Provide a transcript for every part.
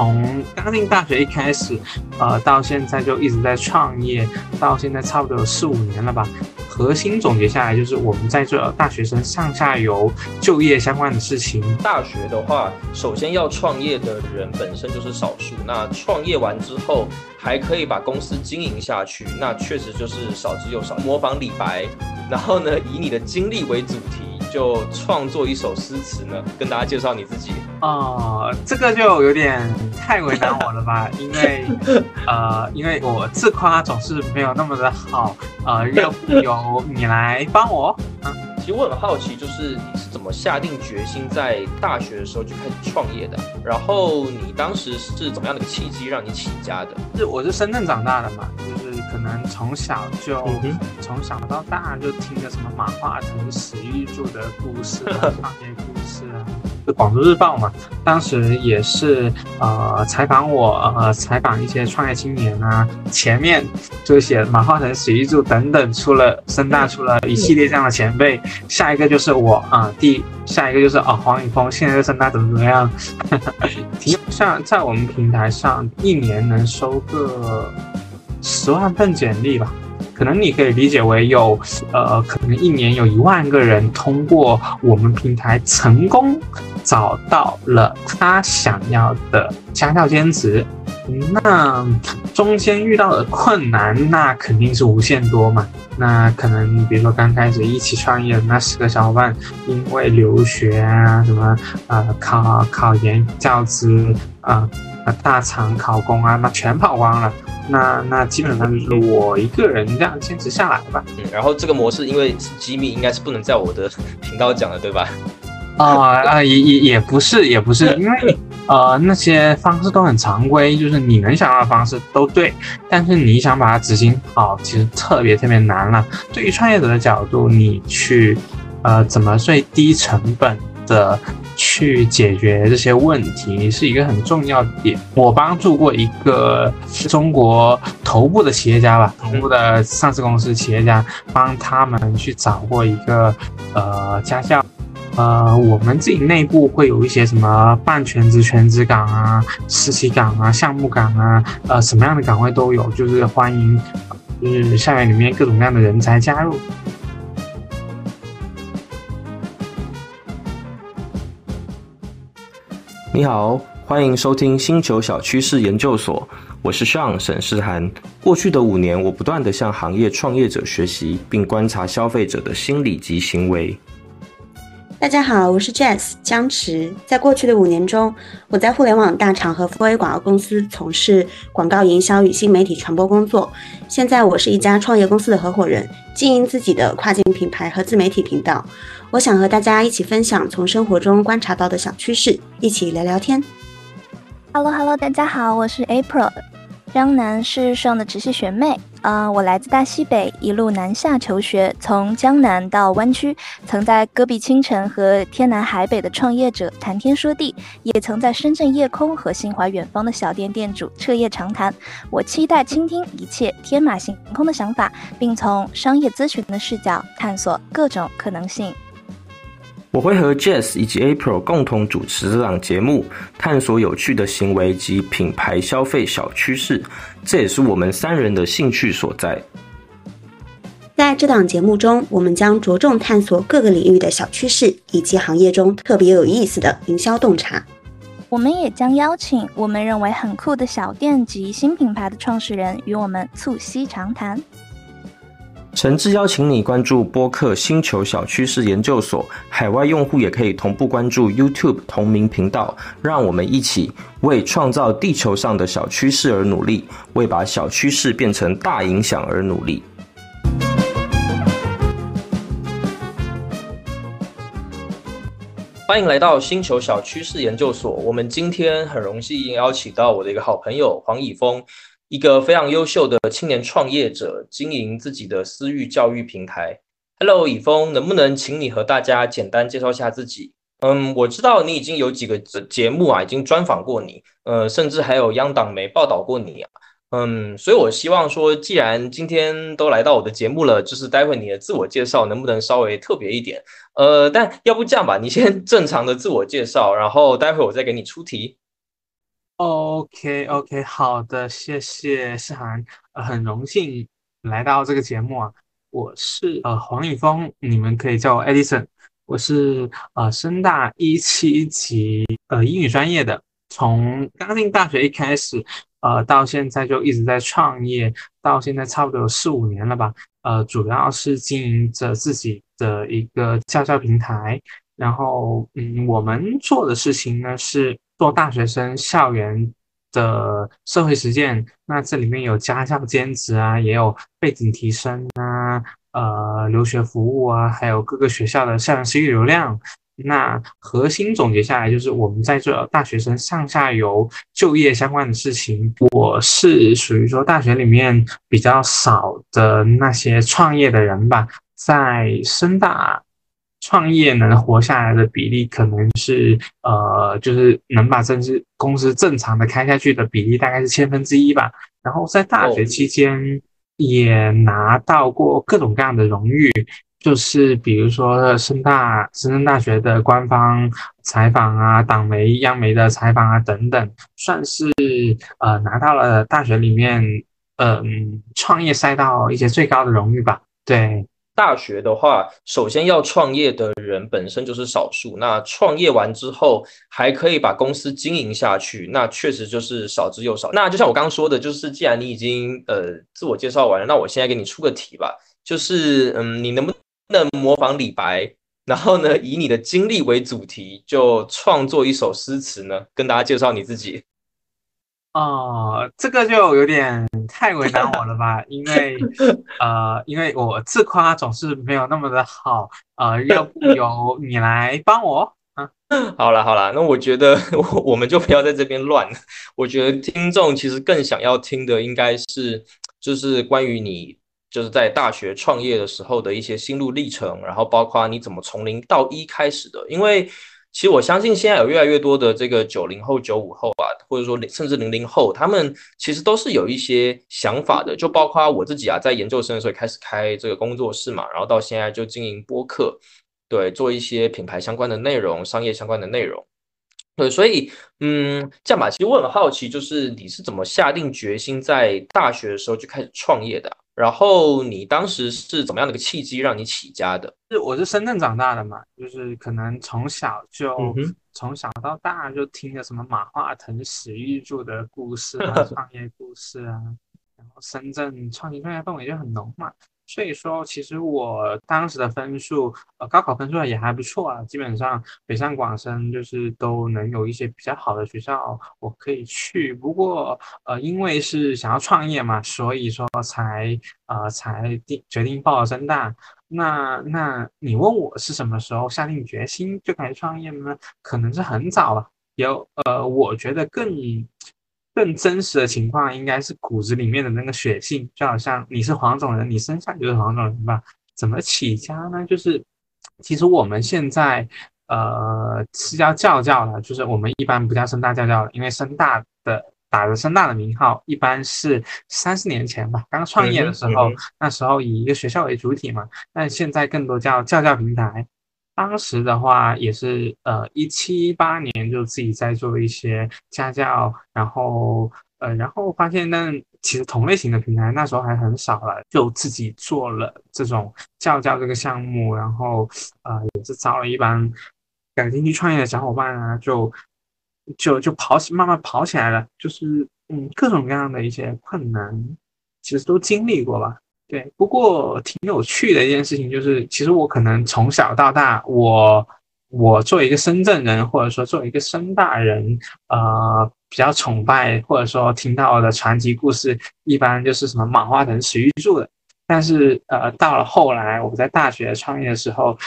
从刚进大学一开始，呃，到现在就一直在创业，到现在差不多有四五年了吧。核心总结下来就是，我们在这大学生上下游就业相关的事情。大学的话，首先要创业的人本身就是少数，那创业完之后还可以把公司经营下去，那确实就是少之又少。模仿李白，然后呢，以你的经历为主题。就创作一首诗词呢，跟大家介绍你自己哦，这个就有点太为难我了吧？因为呃，因为我自夸总是没有那么的好，呃，要不由你来帮我。嗯，其实我很好奇，就是你是怎么下定决心在大学的时候就开始创业的？然后你当时是怎么样的一个契机让你起家的？是我是深圳长大的嘛，就是。可能从小就从小到大就听着什么马化腾、史玉柱的故事、创业故事啊，广州日报嘛，当时也是呃采访我呃采访一些创业青年啊，前面就写马化腾、史玉柱等等出了深大出了一系列这样的前辈，下一个就是我啊，第下一个就是啊黄宇峰，现在在深大怎么怎么样？像在我们平台上一年能收个。十万份简历吧，可能你可以理解为有，呃，可能一年有一万个人通过我们平台成功找到了他想要的家教兼职。那中间遇到的困难，那肯定是无限多嘛。那可能比如说刚开始一起创业的那十个小伙伴，因为留学啊，什么呃考考研教资啊，大厂考公啊，那全跑光了。那那基本上就是我一个人这样坚持下来吧。嗯，然后这个模式因为是机密，应该是不能在我的频道讲的，对吧？啊啊，也也也不是，也不是，因为呃那些方式都很常规，就是你能想到的方式都对，但是你想把它执行好，其实特别特别难了。对于创业者的角度，你去呃怎么最低成本的。去解决这些问题是一个很重要的点。我帮助过一个中国头部的企业家吧，头部的上市公司企业家，帮他们去找过一个呃家教。呃，我们自己内部会有一些什么半全职、全职岗啊、实习岗啊、项目岗啊，呃，什么样的岗位都有，就是欢迎就是校园里面各种各样的人才加入。你好，欢迎收听星球小趋势研究所，我是 Sean 沈世涵。过去的五年，我不断的向行业创业者学习，并观察消费者的心理及行为。大家好，我是 Jess 江池。在过去的五年中，我在互联网大厂和 4A 广告公司从事广告营销与新媒体传播工作。现在，我是一家创业公司的合伙人，经营自己的跨境品牌和自媒体频道。我想和大家一起分享从生活中观察到的小趋势，一起聊聊天。Hello Hello，大家好，我是 April，江南是上的直系学妹。啊，我来自大西北，一路南下求学，从江南到湾区，曾在戈壁清晨和天南海北的创业者谈天说地，也曾在深圳夜空和心怀远方的小店店主彻夜长谈。我期待倾听一切天马行空的想法，并从商业咨询的视角探索各种可能性。我会和 Jess 以及 April 共同主持这档节目，探索有趣的行为及品牌消费小趋势，这也是我们三人的兴趣所在。在这档节目中，我们将着重探索各个领域的小趋势，以及行业中特别有意思的营销洞察。我们也将邀请我们认为很酷的小店及新品牌的创始人与我们促膝长谈。诚挚邀请你关注播客星球小趋势研究所，海外用户也可以同步关注 YouTube 同名频道。让我们一起为创造地球上的小趋势而努力，为把小趋势变成大影响而努力。欢迎来到星球小趋势研究所。我们今天很荣幸邀请到我的一个好朋友黄以峰。一个非常优秀的青年创业者，经营自己的私域教育平台。Hello，以峰，能不能请你和大家简单介绍一下自己？嗯，我知道你已经有几个节目啊，已经专访过你，呃，甚至还有央党媒报道过你啊。嗯，所以我希望说，既然今天都来到我的节目了，就是待会你的自我介绍能不能稍微特别一点？呃，但要不这样吧，你先正常的自我介绍，然后待会我再给你出题。OK OK，好的，谢谢思涵，呃，很荣幸来到这个节目啊。我是呃黄以峰，你们可以叫我 Edison。我是呃深大一七级呃英语专业的，从刚进大学一开始，呃到现在就一直在创业，到现在差不多有四五年了吧。呃，主要是经营着自己的一个教教平台，然后嗯，我们做的事情呢是。做大学生校园的社会实践，那这里面有家教兼职啊，也有背景提升啊，呃，留学服务啊，还有各个学校的校园私域流量。那核心总结下来就是，我们在做大学生上下游就业相关的事情。我是属于说大学里面比较少的那些创业的人吧，在深大。创业能活下来的比例可能是，呃，就是能把正式公司正常的开下去的比例大概是千分之一吧。然后在大学期间也拿到过各种各样的荣誉，就是比如说深大深圳大学的官方采访啊、党媒、央媒的采访啊等等，算是呃拿到了大学里面嗯创业赛道一些最高的荣誉吧。对。大学的话，首先要创业的人本身就是少数。那创业完之后，还可以把公司经营下去，那确实就是少之又少。那就像我刚刚说的，就是既然你已经呃自我介绍完了，那我现在给你出个题吧，就是嗯，你能不能模仿李白，然后呢，以你的经历为主题，就创作一首诗词呢，跟大家介绍你自己。哦，这个就有点太为难我了吧？因为 呃，因为我自夸总是没有那么的好，呃，要不由你来帮我 啊？好了好了，那我觉得 我我们就不要在这边乱。我觉得听众其实更想要听的应该是，就是关于你就是在大学创业的时候的一些心路历程，然后包括你怎么从零到一开始的，因为。其实我相信现在有越来越多的这个九零后、九五后啊，或者说甚至零零后，他们其实都是有一些想法的。就包括我自己啊，在研究生的时候开始开这个工作室嘛，然后到现在就经营播客，对，做一些品牌相关的内容、商业相关的内容。对，所以嗯，这样吧，其实我很好奇，就是你是怎么下定决心在大学的时候就开始创业的？然后你当时是怎么样的一个契机让你起家的？是我是深圳长大的嘛，就是可能从小就从小到大就听着什么马化腾、史玉柱的故事啊，创业故事啊，然后深圳创新创业氛围就很浓嘛。所以说，其实我当时的分数，呃，高考分数也还不错啊，基本上北上广深就是都能有一些比较好的学校我可以去。不过，呃，因为是想要创业嘛，所以说才呃才定决定报了深大。那那你问我是什么时候下定决心就开始创业呢？可能是很早了，有呃，我觉得更。更真实的情况应该是骨子里面的那个血性，就好像你是黄种人，你身上就是黄种人吧？怎么起家呢？就是其实我们现在呃是叫教教了，就是我们一般不叫深大教教了，因为深大的打着深大的名号，一般是三四年前吧，刚创业的时候，那时候以一个学校为主体嘛，但现在更多叫教教平台。当时的话也是呃一七一八年就自己在做一些家教，然后呃然后发现那其实同类型的平台那时候还很少了，就自己做了这种教教这个项目，然后呃也是招了一帮感兴趣创业的小伙伴啊，就就就跑起慢慢跑起来了，就是嗯各种各样的一些困难，其实都经历过吧。对，不过挺有趣的一件事情就是，其实我可能从小到大，我我作为一个深圳人，或者说作为一个深大人，呃，比较崇拜或者说听到的传奇故事，一般就是什么马化腾、史玉柱的。但是，呃，到了后来，我在大学创业的时候，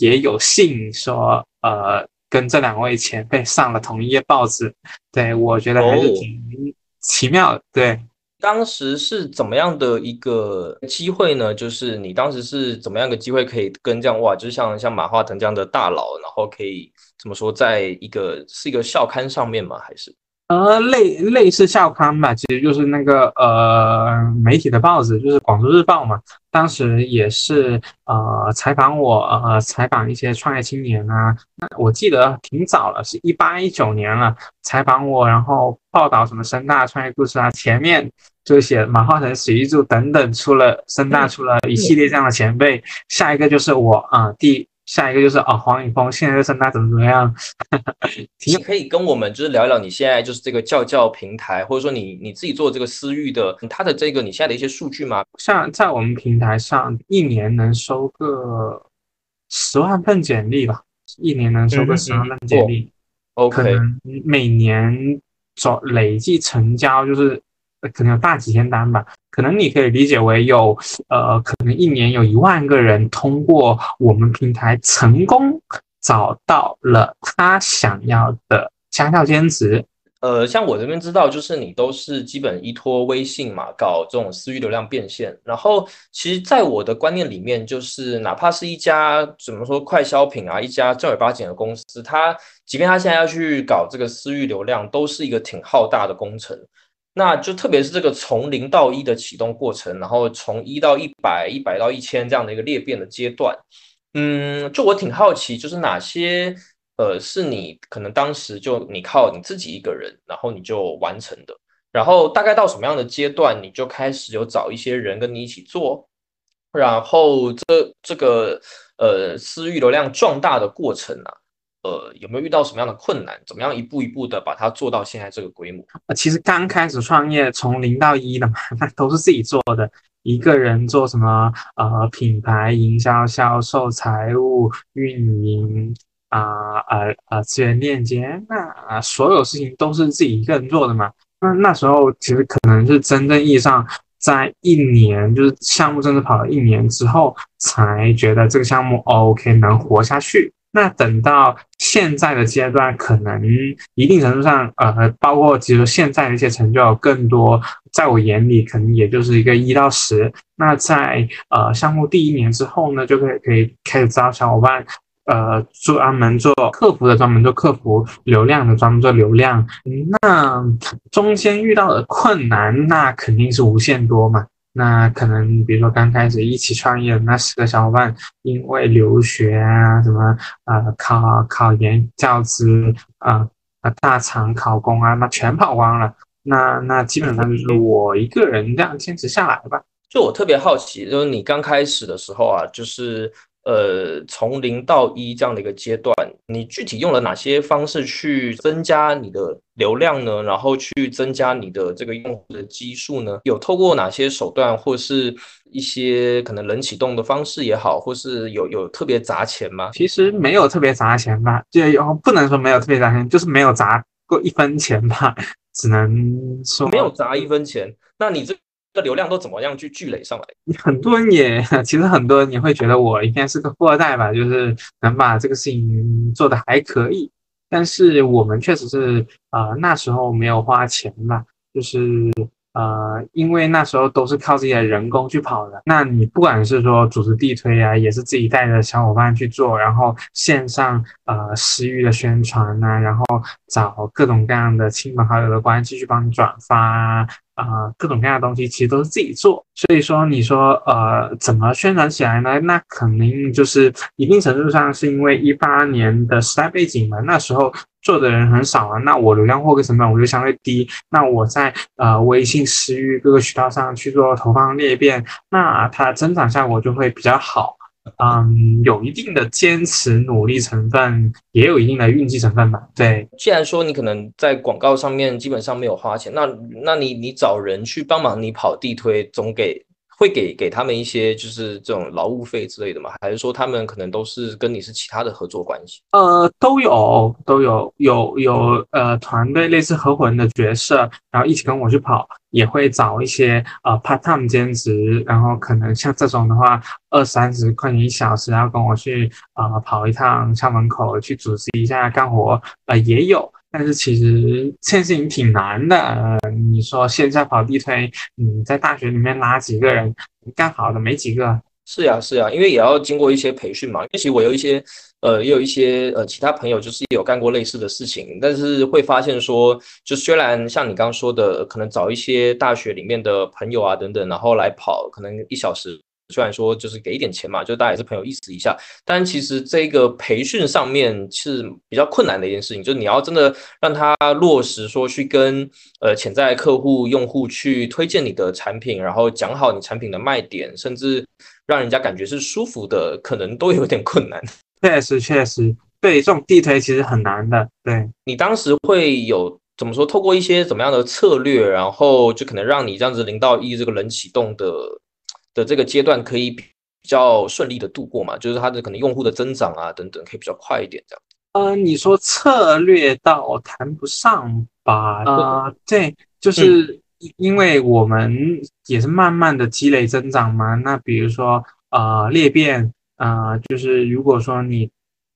也有幸说，呃，跟这两位前辈上了同一页报纸。对我觉得还是挺奇妙的。对。当时是怎么样的一个机会呢？就是你当时是怎么样的机会可以跟这样哇，就是像像马化腾这样的大佬，然后可以怎么说，在一个是一个校刊上面吗？还是呃，类类似校刊吧，其实就是那个呃媒体的报纸，就是广州日报嘛。当时也是呃采访我，呃采访一些创业青年啊。那我记得挺早了，是一八一九年了，采访我，然后报道什么深大创业故事啊。前面就写马化腾、史玉柱等等，出了深大出了一系列这样的前辈。下一个就是我啊，第。下一个就是啊，黄宇峰现在的生态怎么怎么样？你可以跟我们就是聊一聊你现在就是这个教教平台，或者说你你自己做这个私域的，它的这个你现在的一些数据吗？像在我们平台上，一年能收个十万份简历吧，一年能收个十万份简历。OK，可能每年总累计成交就是可能有大几千单吧。可能你可以理解为有，呃，可能一年有一万个人通过我们平台成功找到了他想要的家教兼职。呃，像我这边知道，就是你都是基本依托微信嘛，搞这种私域流量变现。然后，其实，在我的观念里面，就是哪怕是一家怎么说快消品啊，一家正儿八经的公司，它即便它现在要去搞这个私域流量，都是一个挺浩大的工程。那就特别是这个从零到一的启动过程，然后从一到一百、一百到一千这样的一个裂变的阶段，嗯，就我挺好奇，就是哪些呃是你可能当时就你靠你自己一个人，然后你就完成的，然后大概到什么样的阶段，你就开始有找一些人跟你一起做，然后这这个呃私域流量壮大的过程啊。呃，有没有遇到什么样的困难？怎么样一步一步的把它做到现在这个规模？呃，其实刚开始创业从零到一的嘛，那都是自己做的，一个人做什么呃品牌营销、销售、财务、运营啊呃呃资源链接，那所有事情都是自己一个人做的嘛。那那时候其实可能是真正意义上在一年，就是项目真的跑了一年之后，才觉得这个项目 OK 能活下去。那等到现在的阶段，可能一定程度上，呃，包括其实现在的一些成就更多，在我眼里，可能也就是一个一到十。那在呃项目第一年之后呢，就可以可以开始招小伙伴，呃，专门做客服的，专门做客服流量的，专门做流量。那中间遇到的困难，那肯定是无限多嘛。那可能，比如说刚开始一起创业的那十个小伙伴，因为留学啊，什么呃考考研、教资啊啊大厂考公啊，那全跑光了。那那基本上就是我一个人这样坚持下来吧。就我特别好奇，就是你刚开始的时候啊，就是。呃，从零到一这样的一个阶段，你具体用了哪些方式去增加你的流量呢？然后去增加你的这个用户的基数呢？有透过哪些手段，或是一些可能冷启动的方式也好，或是有有特别砸钱吗？其实没有特别砸钱吧，就不能说没有特别砸钱，就是没有砸过一分钱吧，只能说没有砸一分钱。那你这？流量都怎么样去聚累上来？很多人也，其实很多人也会觉得我应该是个富二代吧，就是能把这个事情做的还可以。但是我们确实是，啊，那时候没有花钱吧，就是。呃，因为那时候都是靠自己的人工去跑的，那你不管是说组织地推啊，也是自己带着小伙伴去做，然后线上呃私域的宣传呐，然后找各种各样的亲朋好友的关系去帮你转发啊，啊，各种各样的东西其实都是自己做。所以说，你说呃怎么宣传起来呢？那肯定就是一定程度上是因为一八年的时代背景嘛，那时候。做的人很少啊，那我流量获客成本我就相对低，那我在呃微信私域各个渠道上去做投放裂变，那它增长效果就会比较好。嗯，有一定的坚持努力成分，也有一定的运气成分吧。对，既然说你可能在广告上面基本上没有花钱，那那你你找人去帮忙你跑地推，总给。会给给他们一些就是这种劳务费之类的吗？还是说他们可能都是跟你是其他的合作关系？呃，都有都有有有呃团队类似合伙人的角色，然后一起跟我去跑，也会找一些呃 part time 兼职，然后可能像这种的话，二三十块钱一小时，然后跟我去呃跑一趟校门口去组织一下干活，呃也有。但是其实这件事情挺难的，呃，你说线下跑地推，你在大学里面拉几个人干好的没几个。是呀，是呀，因为也要经过一些培训嘛。其实我有一些，呃，也有一些呃其他朋友，就是有干过类似的事情，但是会发现说，就虽然像你刚刚说的，可能找一些大学里面的朋友啊等等，然后来跑，可能一小时。虽然说就是给一点钱嘛，就大家也是朋友意思一下，但其实这个培训上面是比较困难的一件事情，就是你要真的让他落实说去跟呃潜在客户用户去推荐你的产品，然后讲好你产品的卖点，甚至让人家感觉是舒服的，可能都有点困难。确实，确实，对这种地推其实很难的。对你当时会有怎么说？透过一些怎么样的策略，然后就可能让你这样子零到一这个冷启动的。的这个阶段可以比较顺利的度过嘛？就是它的可能用户的增长啊等等，可以比较快一点这样。呃，你说策略倒谈不上吧？呃，对，就是因为我们也是慢慢的积累增长嘛。那比如说呃裂变啊，就是如果说你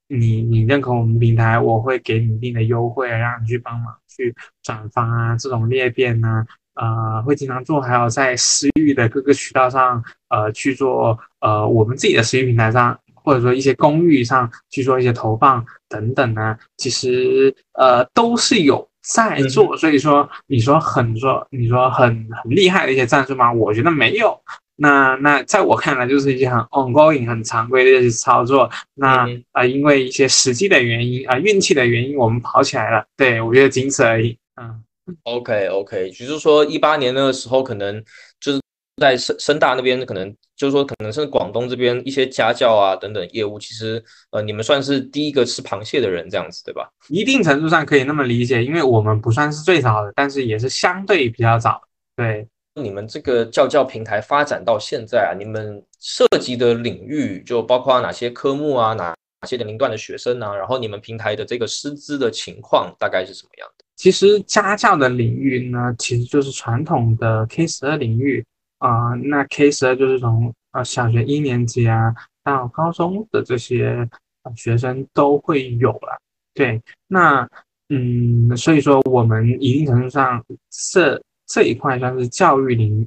你你认可我们平台，我会给你一定的优惠，让你去帮忙去转发啊，这种裂变呢。呃，会经常做，还有在私域的各个渠道上，呃，去做，呃，我们自己的私域平台上，或者说一些公域上去做一些投放等等呢，其实呃都是有在做。所以说，你说很说，你说很很厉害的一些战术吗？我觉得没有。那那在我看来，就是一些很 ongoing、很常规的一些操作。那啊，因为一些实际的原因啊，运气的原因，我们跑起来了。对我觉得仅此而已。嗯。OK OK，就是说一八年那个时候，可能就是在深深大那边，可能就是说，可能是广东这边一些家教啊等等业务，其实呃，你们算是第一个吃螃蟹的人，这样子对吧？一定程度上可以那么理解，因为我们不算是最早的，但是也是相对比较早。对，你们这个教教平台发展到现在啊，你们涉及的领域就包括哪些科目啊，哪哪些年龄段的学生呢？然后你们平台的这个师资的情况大概是什么样的？其实家教的领域呢，其实就是传统的 K 十二领域啊。那 K 十二就是从呃小学一年级啊到高中的这些学生都会有了。对，那嗯，所以说我们一定程度上这这一块算是教育领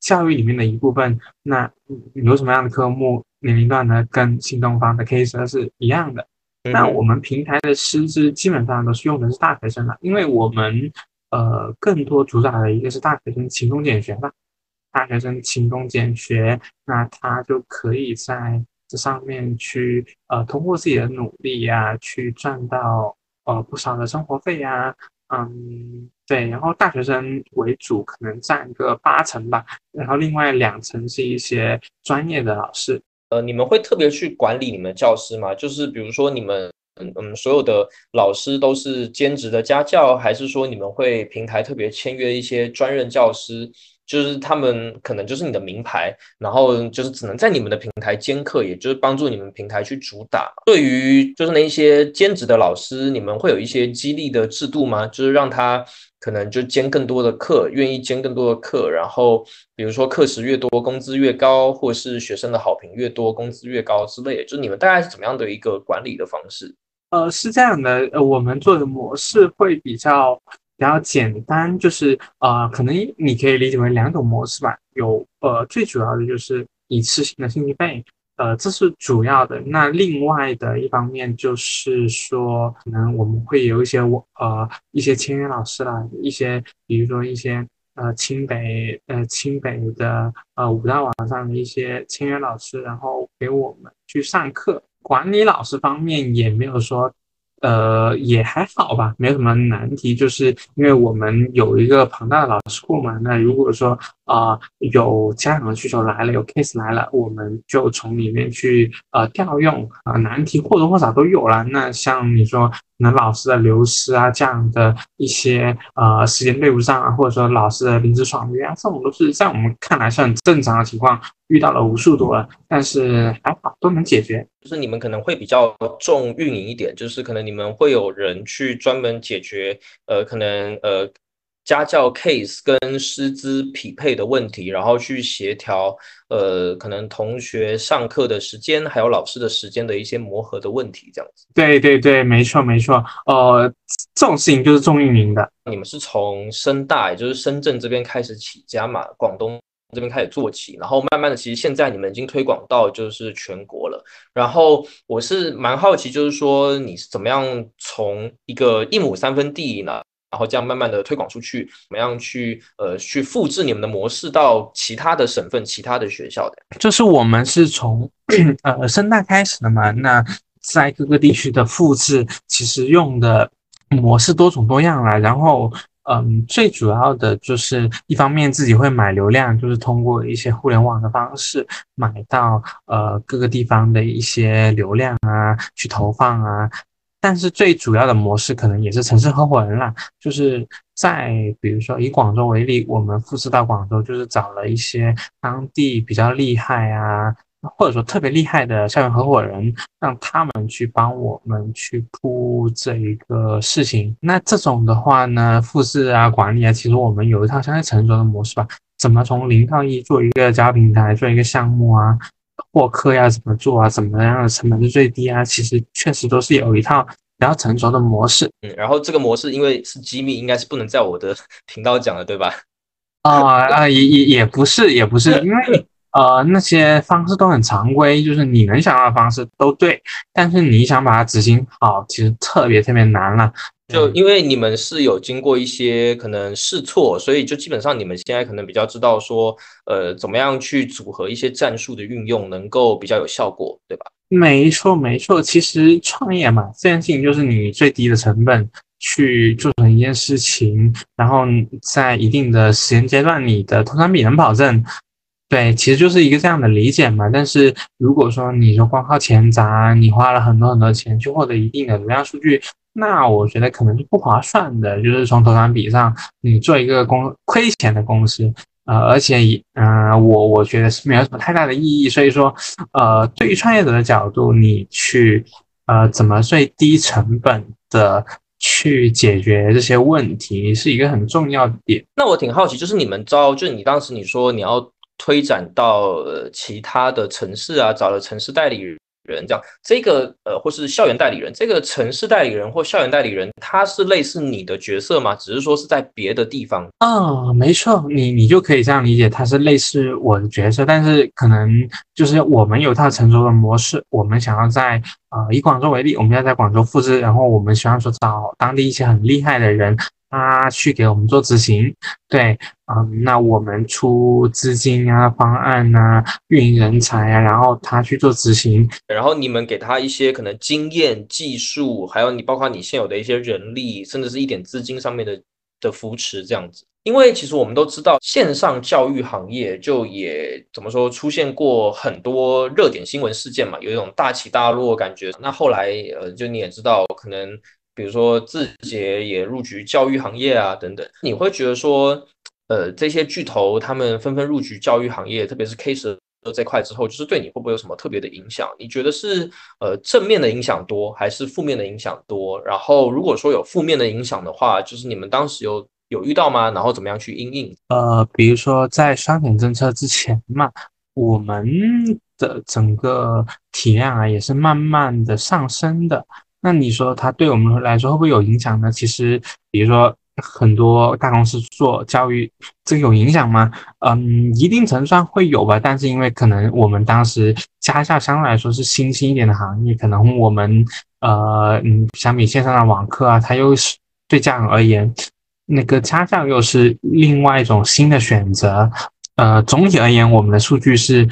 教育里面的一部分。那有什么样的科目年龄段呢？跟新东方的 K 十二是一样的。那我们平台的师资基本上都是用的是大学生了，因为我们呃更多主打的一个是大学生勤工俭学吧，大学生勤工俭学，那他就可以在这上面去呃通过自己的努力呀，去赚到呃不少的生活费呀，嗯对，然后大学生为主，可能占个八成吧，然后另外两成是一些专业的老师。呃，你们会特别去管理你们教师吗？就是比如说，你们嗯嗯，所有的老师都是兼职的家教，还是说你们会平台特别签约一些专任教师？就是他们可能就是你的名牌，然后就是只能在你们的平台兼课，也就是帮助你们平台去主打。对于就是那些兼职的老师，你们会有一些激励的制度吗？就是让他可能就兼更多的课，愿意兼更多的课，然后比如说课时越多，工资越高，或是学生的好评越多，工资越高之类。就你们大概是怎么样的一个管理的方式？呃，是这样的，呃，我们做的模式会比较。比较简单，就是呃，可能你可以理解为两种模式吧。有呃，最主要的就是一次性的信息费，呃，这是主要的。那另外的一方面就是说，可能我们会有一些我呃一些签约老师啦，一些比如说一些呃清北呃清北的呃五大网上的一些签约老师，然后给我们去上课。管理老师方面也没有说。呃，也还好吧，没有什么难题，就是因为我们有一个庞大的老师库嘛。那如果说啊有家长的需求来了，有 case 来了，我们就从里面去呃调用啊，难题或多或少都有了。那像你说。可能老师的流失啊，这样的一些呃时间对不上啊，或者说老师的临时爽约啊，这种都是在我们看来是很正常的情况，遇到了无数多了，但是还好都能解决。就是你们可能会比较重运营一点，就是可能你们会有人去专门解决，呃，可能呃。家教 case 跟师资匹配的问题，然后去协调，呃，可能同学上课的时间，还有老师的时间的一些磨合的问题，这样子。对对对，没错没错。呃，这种事情就是重运营的。你们是从深大，也就是深圳这边开始起家嘛？广东这边开始做起，然后慢慢的，其实现在你们已经推广到就是全国了。然后我是蛮好奇，就是说你是怎么样从一个一亩三分地呢，然后这样慢慢的推广出去，怎么样去呃去复制你们的模式到其他的省份、其他的学校的？就是我们是从 呃生态开始的嘛，那在各个地区的复制，其实用的模式多种多样了，然后。嗯，最主要的就是一方面自己会买流量，就是通过一些互联网的方式买到呃各个地方的一些流量啊，去投放啊。但是最主要的模式可能也是城市合伙人啦，就是在比如说以广州为例，我们复制到广州，就是找了一些当地比较厉害啊。或者说特别厉害的校园合伙人，让他们去帮我们去铺这一个事情。那这种的话呢，复制啊、管理啊，其实我们有一套相对成熟的模式吧。怎么从零到一做一个交易平台，做一个项目啊，获客呀怎么做啊，怎么样的成本是最低啊？其实确实都是有一套比较成熟的模式。嗯，然后这个模式因为是机密，应该是不能在我的 频道讲的，对吧？啊啊，也也也不是，也不是，因为。呃，那些方式都很常规，就是你能想到的方式都对，但是你想把它执行好，其实特别特别难了。就因为你们是有经过一些可能试错，所以就基本上你们现在可能比较知道说，呃，怎么样去组合一些战术的运用，能够比较有效果，对吧？没错，没错。其实创业嘛，这件事情就是你最低的成本去做成一件事情，然后在一定的时间阶段，你的投产比能保证。对，其实就是一个这样的理解嘛。但是如果说你说光靠钱砸，你花了很多很多钱去获得一定的流量数据，那我觉得可能是不划算的。就是从投产比上，你做一个公亏钱的公司，呃，而且也，嗯，我我觉得是没有什么太大的意义。所以说，呃，对于创业者的角度，你去，呃，怎么最低成本的去解决这些问题，是一个很重要的点。那我挺好奇，就是你们招，就是你当时你说你要。推展到其他的城市啊，找了城市代理人，这样这个呃，或是校园代理人，这个城市代理人或校园代理人，他是类似你的角色吗？只是说是在别的地方啊，没错，你你就可以这样理解，他是类似我的角色，但是可能就是我们有套成熟的模式，我们想要在啊以广州为例，我们要在广州复制，然后我们希望说找当地一些很厉害的人。他去给我们做执行，对，嗯，那我们出资金啊、方案啊、运营人才啊，然后他去做执行，然后你们给他一些可能经验、技术，还有你包括你现有的一些人力，甚至是一点资金上面的的扶持这样子。因为其实我们都知道，线上教育行业就也怎么说，出现过很多热点新闻事件嘛，有一种大起大落感觉。那后来，呃，就你也知道，可能。比如说字节也入局教育行业啊，等等，你会觉得说，呃，这些巨头他们纷纷入局教育行业，特别是 K 十这块之后，就是对你会不会有什么特别的影响？你觉得是呃正面的影响多，还是负面的影响多？然后如果说有负面的影响的话，就是你们当时有有遇到吗？然后怎么样去应应？呃，比如说在双减政策之前嘛，我们的整个体量啊也是慢慢的上升的。那你说它对我们来说会不会有影响呢？其实，比如说很多大公司做教育，这个有影响吗？嗯，一定程度上会有吧。但是因为可能我们当时家校相对来说是新兴一点的行业，可能我们呃嗯，相比线上的网课啊，它又是对家长而言，那个家教又是另外一种新的选择。呃，总体而言，我们的数据是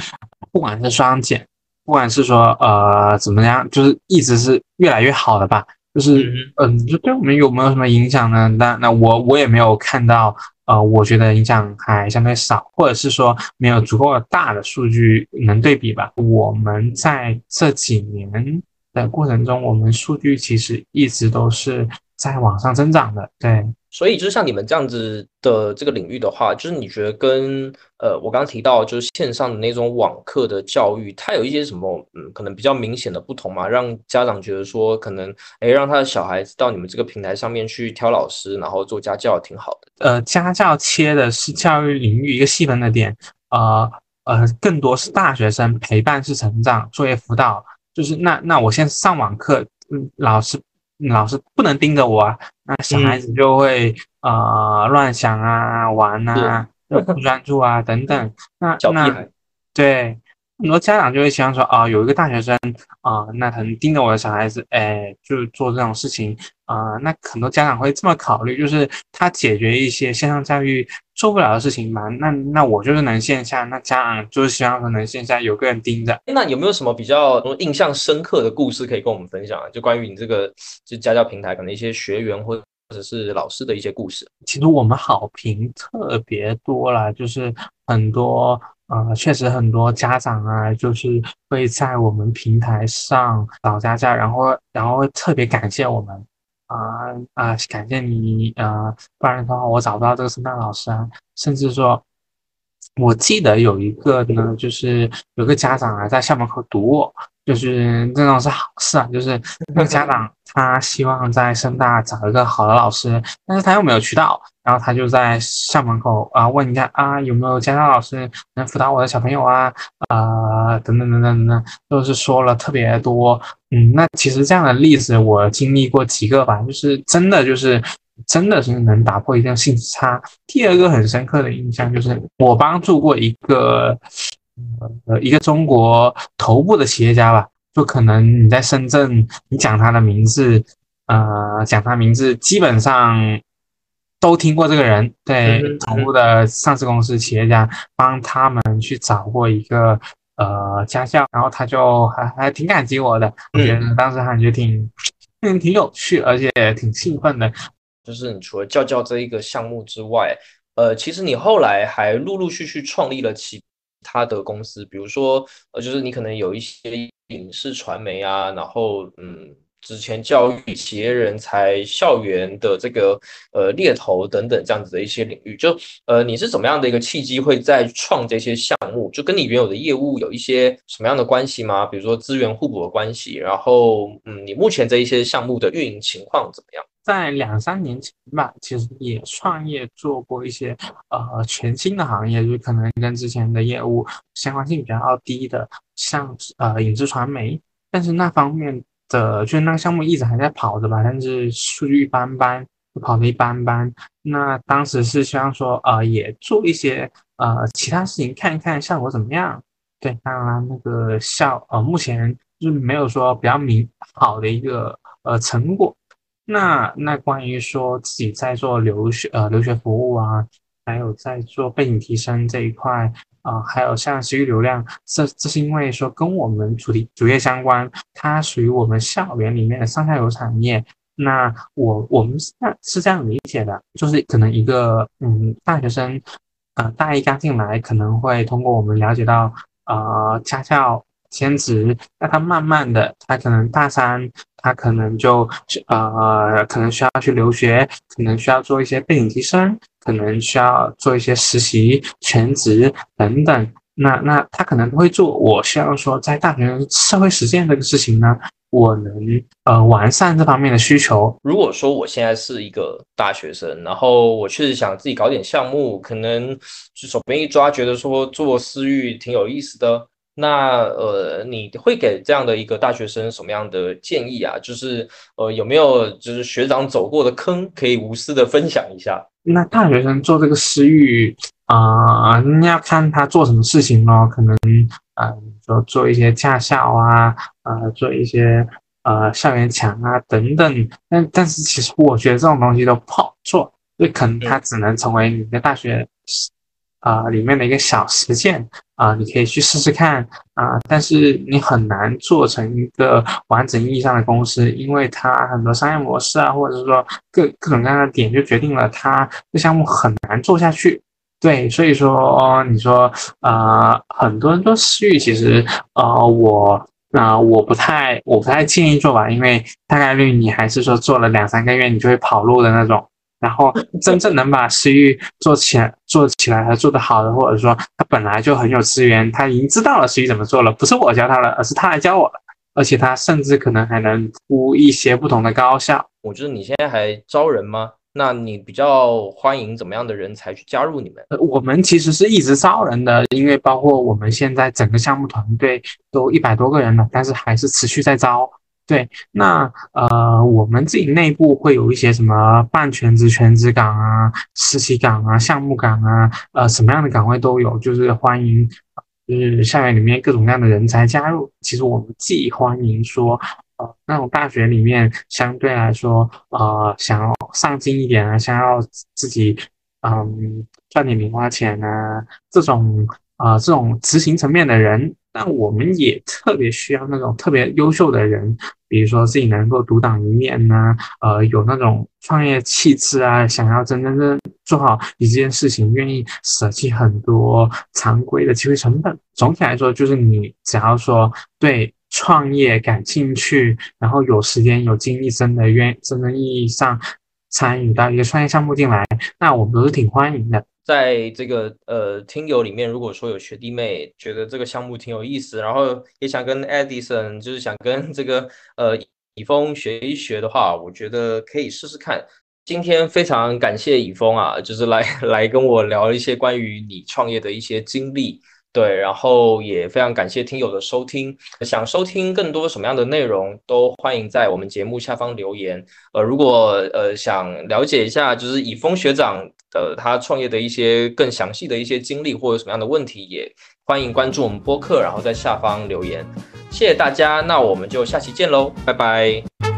不管是双减。不管是说呃怎么样，就是一直是越来越好的吧。就是嗯，就对我们有没有什么影响呢？那那我我也没有看到，呃，我觉得影响还相对少，或者是说没有足够大的数据能对比吧。我们在这几年的过程中，我们数据其实一直都是在往上增长的。对。所以就是像你们这样子的这个领域的话，就是你觉得跟呃我刚刚提到就是线上的那种网课的教育，它有一些什么嗯可能比较明显的不同吗？让家长觉得说可能哎让他的小孩子到你们这个平台上面去挑老师，然后做家教挺好的。呃，家教切的是教育领域一个细分的点，呃呃更多是大学生陪伴式成长作业辅导，就是那那我先上网课，嗯老师。老师不能盯着我啊，那小孩子就会呃乱想啊、玩啊，不专注啊等等。那小那，对。很多家长就会希望说啊，有一个大学生啊、那可能盯着我的小孩子，哎，就做这种事情啊、那很多家长会这么考虑，就是他解决一些线上教育做不了的事情嘛，那那我就是能线下，那家长就是希望说能线下有个人盯着。那有没有什么比较印象深刻的故事可以跟我们分享啊？就关于你这个就家教平台可能一些学员或或者是老师的一些故事。其实我们好评特别多啦，就是很多呃，确实很多家长啊，就是会在我们平台上找家教，然后然后特别感谢我们啊啊、感谢你啊、不然的话我找不到这个圣诞老师啊，甚至说。我记得有一个呢，就是有个家长啊，在校门口堵我，就是这种是好事啊，就是 那个家长他希望在深大找一个好的老师，但是他又没有渠道，然后他就在校门口啊问一下啊有没有家教老师能辅导我的小朋友啊啊、等等等等等等，都是说了特别多。嗯，那其实这样的例子我经历过几个吧，就是真的就是真的是能打破一定性差。第二个很深刻的印象就是我帮助过一个呃一个中国头部的企业家吧，就可能你在深圳，你讲他的名字，呃，讲他名字，基本上都听过这个人。对头部的上市公司企业家，帮他们去找过一个呃家教，然后他就还还挺感激我的，我觉得当时感觉挺嗯挺有趣，而且挺兴奋的。就是你除了教教这一个项目之外，呃，其实你后来还陆陆续续创立了其他的公司，比如说，呃，就是你可能有一些影视传媒啊，然后嗯，之前教育企业人才、校园的这个呃猎头等等这样子的一些领域，就呃，你是怎么样的一个契机会在创这些项目？就跟你原有的业务有一些什么样的关系吗？比如说资源互补的关系，然后嗯，你目前这一些项目的运营情况怎么样？在两三年前吧，其实也创业做过一些呃全新的行业，就可能跟之前的业务相关性比较低的，像呃影视传媒，但是那方面的就是那个项目一直还在跑着吧，但是数据一般般，跑得一般般。那当时是希望说呃也做一些呃其他事情，看一看效果怎么样。对，当然那个效呃目前就是没有说比较明好的一个呃成果。那那关于说自己在做留学呃留学服务啊，还有在做背景提升这一块啊、还有像私域流量，这这是因为说跟我们主题主业相关，它属于我们校园里面的上下游产业。那我我们是是这样理解的，就是可能一个嗯大学生，呃大一刚进来，可能会通过我们了解到呃家教兼职，那他慢慢的，他可能大三，他可能就呃，可能需要去留学，可能需要做一些背景提升，可能需要做一些实习、全职等等。那那他可能会做，我希望说在大学社会实践这个事情呢，我能呃完善这方面的需求。如果说我现在是一个大学生，然后我确实想自己搞点项目，可能就手边一抓，觉得说做私域挺有意思的。那呃，你会给这样的一个大学生什么样的建议啊？就是呃，有没有就是学长走过的坑，可以无私的分享一下？那大学生做这个私域啊、你要看他做什么事情咯，可能呃，说做一些驾校啊，呃，做一些呃校园墙啊等等。但但是其实我觉得这种东西都不好做，所以可能他只能成为你的大学啊、里面的一个小实践啊、你可以去试试看啊、但是你很难做成一个完整意义上的公司，因为它很多商业模式啊，或者是说各各种各样的点，就决定了它这项目很难做下去。对，所以说你说呃，很多人做私域，其实呃，我啊、我不太我不太建议做吧，因为大概率你还是说做了两三个月，你就会跑路的那种。然后真正能把私域做起来、做起来和做得好的，或者说他本来就很有资源，他已经知道了私域怎么做了，不是我教他了，而是他来教我了，而且他甚至可能还能出一些不同的高校。我觉得你现在还招人吗？那你比较欢迎怎么样的人才去加入你们？呃我们其实是一直招人的，因为包括我们现在整个项目团队都一百多个人了，但是还是持续在招。对，那呃，我们自己内部会有一些什么半全职、全职岗啊、实习岗啊、项目岗啊，呃，什么样的岗位都有，就是欢迎，就是校园里面各种各样的人才加入。其实我们既欢迎说，呃，那种大学里面相对来说，呃，想要上进一点啊，想要自己嗯赚点零花钱啊，这种啊这种执行层面的人。但我们也特别需要那种特别优秀的人，比如说自己能够独当一面呢，呃，有那种创业气质啊，想要真真正做好一件事情，愿意舍弃很多常规的机会成本。总体来说，就是你只要说对创业感兴趣，然后有时间有精力，真的愿真正意义上参与到一个创业项目进来，那我们都是挺欢迎的。在这个呃听友里面，如果说有学弟妹觉得这个项目挺有意思，然后也想跟 Edison，就是想跟这个呃以峰学一学的话，我觉得可以试试看。今天非常感谢以峰啊，就是来 来跟我聊一些关于你创业的一些经历。对，然后也非常感谢听友的收听。想收听更多什么样的内容，都欢迎在我们节目下方留言。呃，如果呃想了解一下，就是以峰学长呃他创业的一些更详细的一些经历，或者什么样的问题，也欢迎关注我们播客，然后在下方留言。谢谢大家，那我们就下期见喽，拜拜。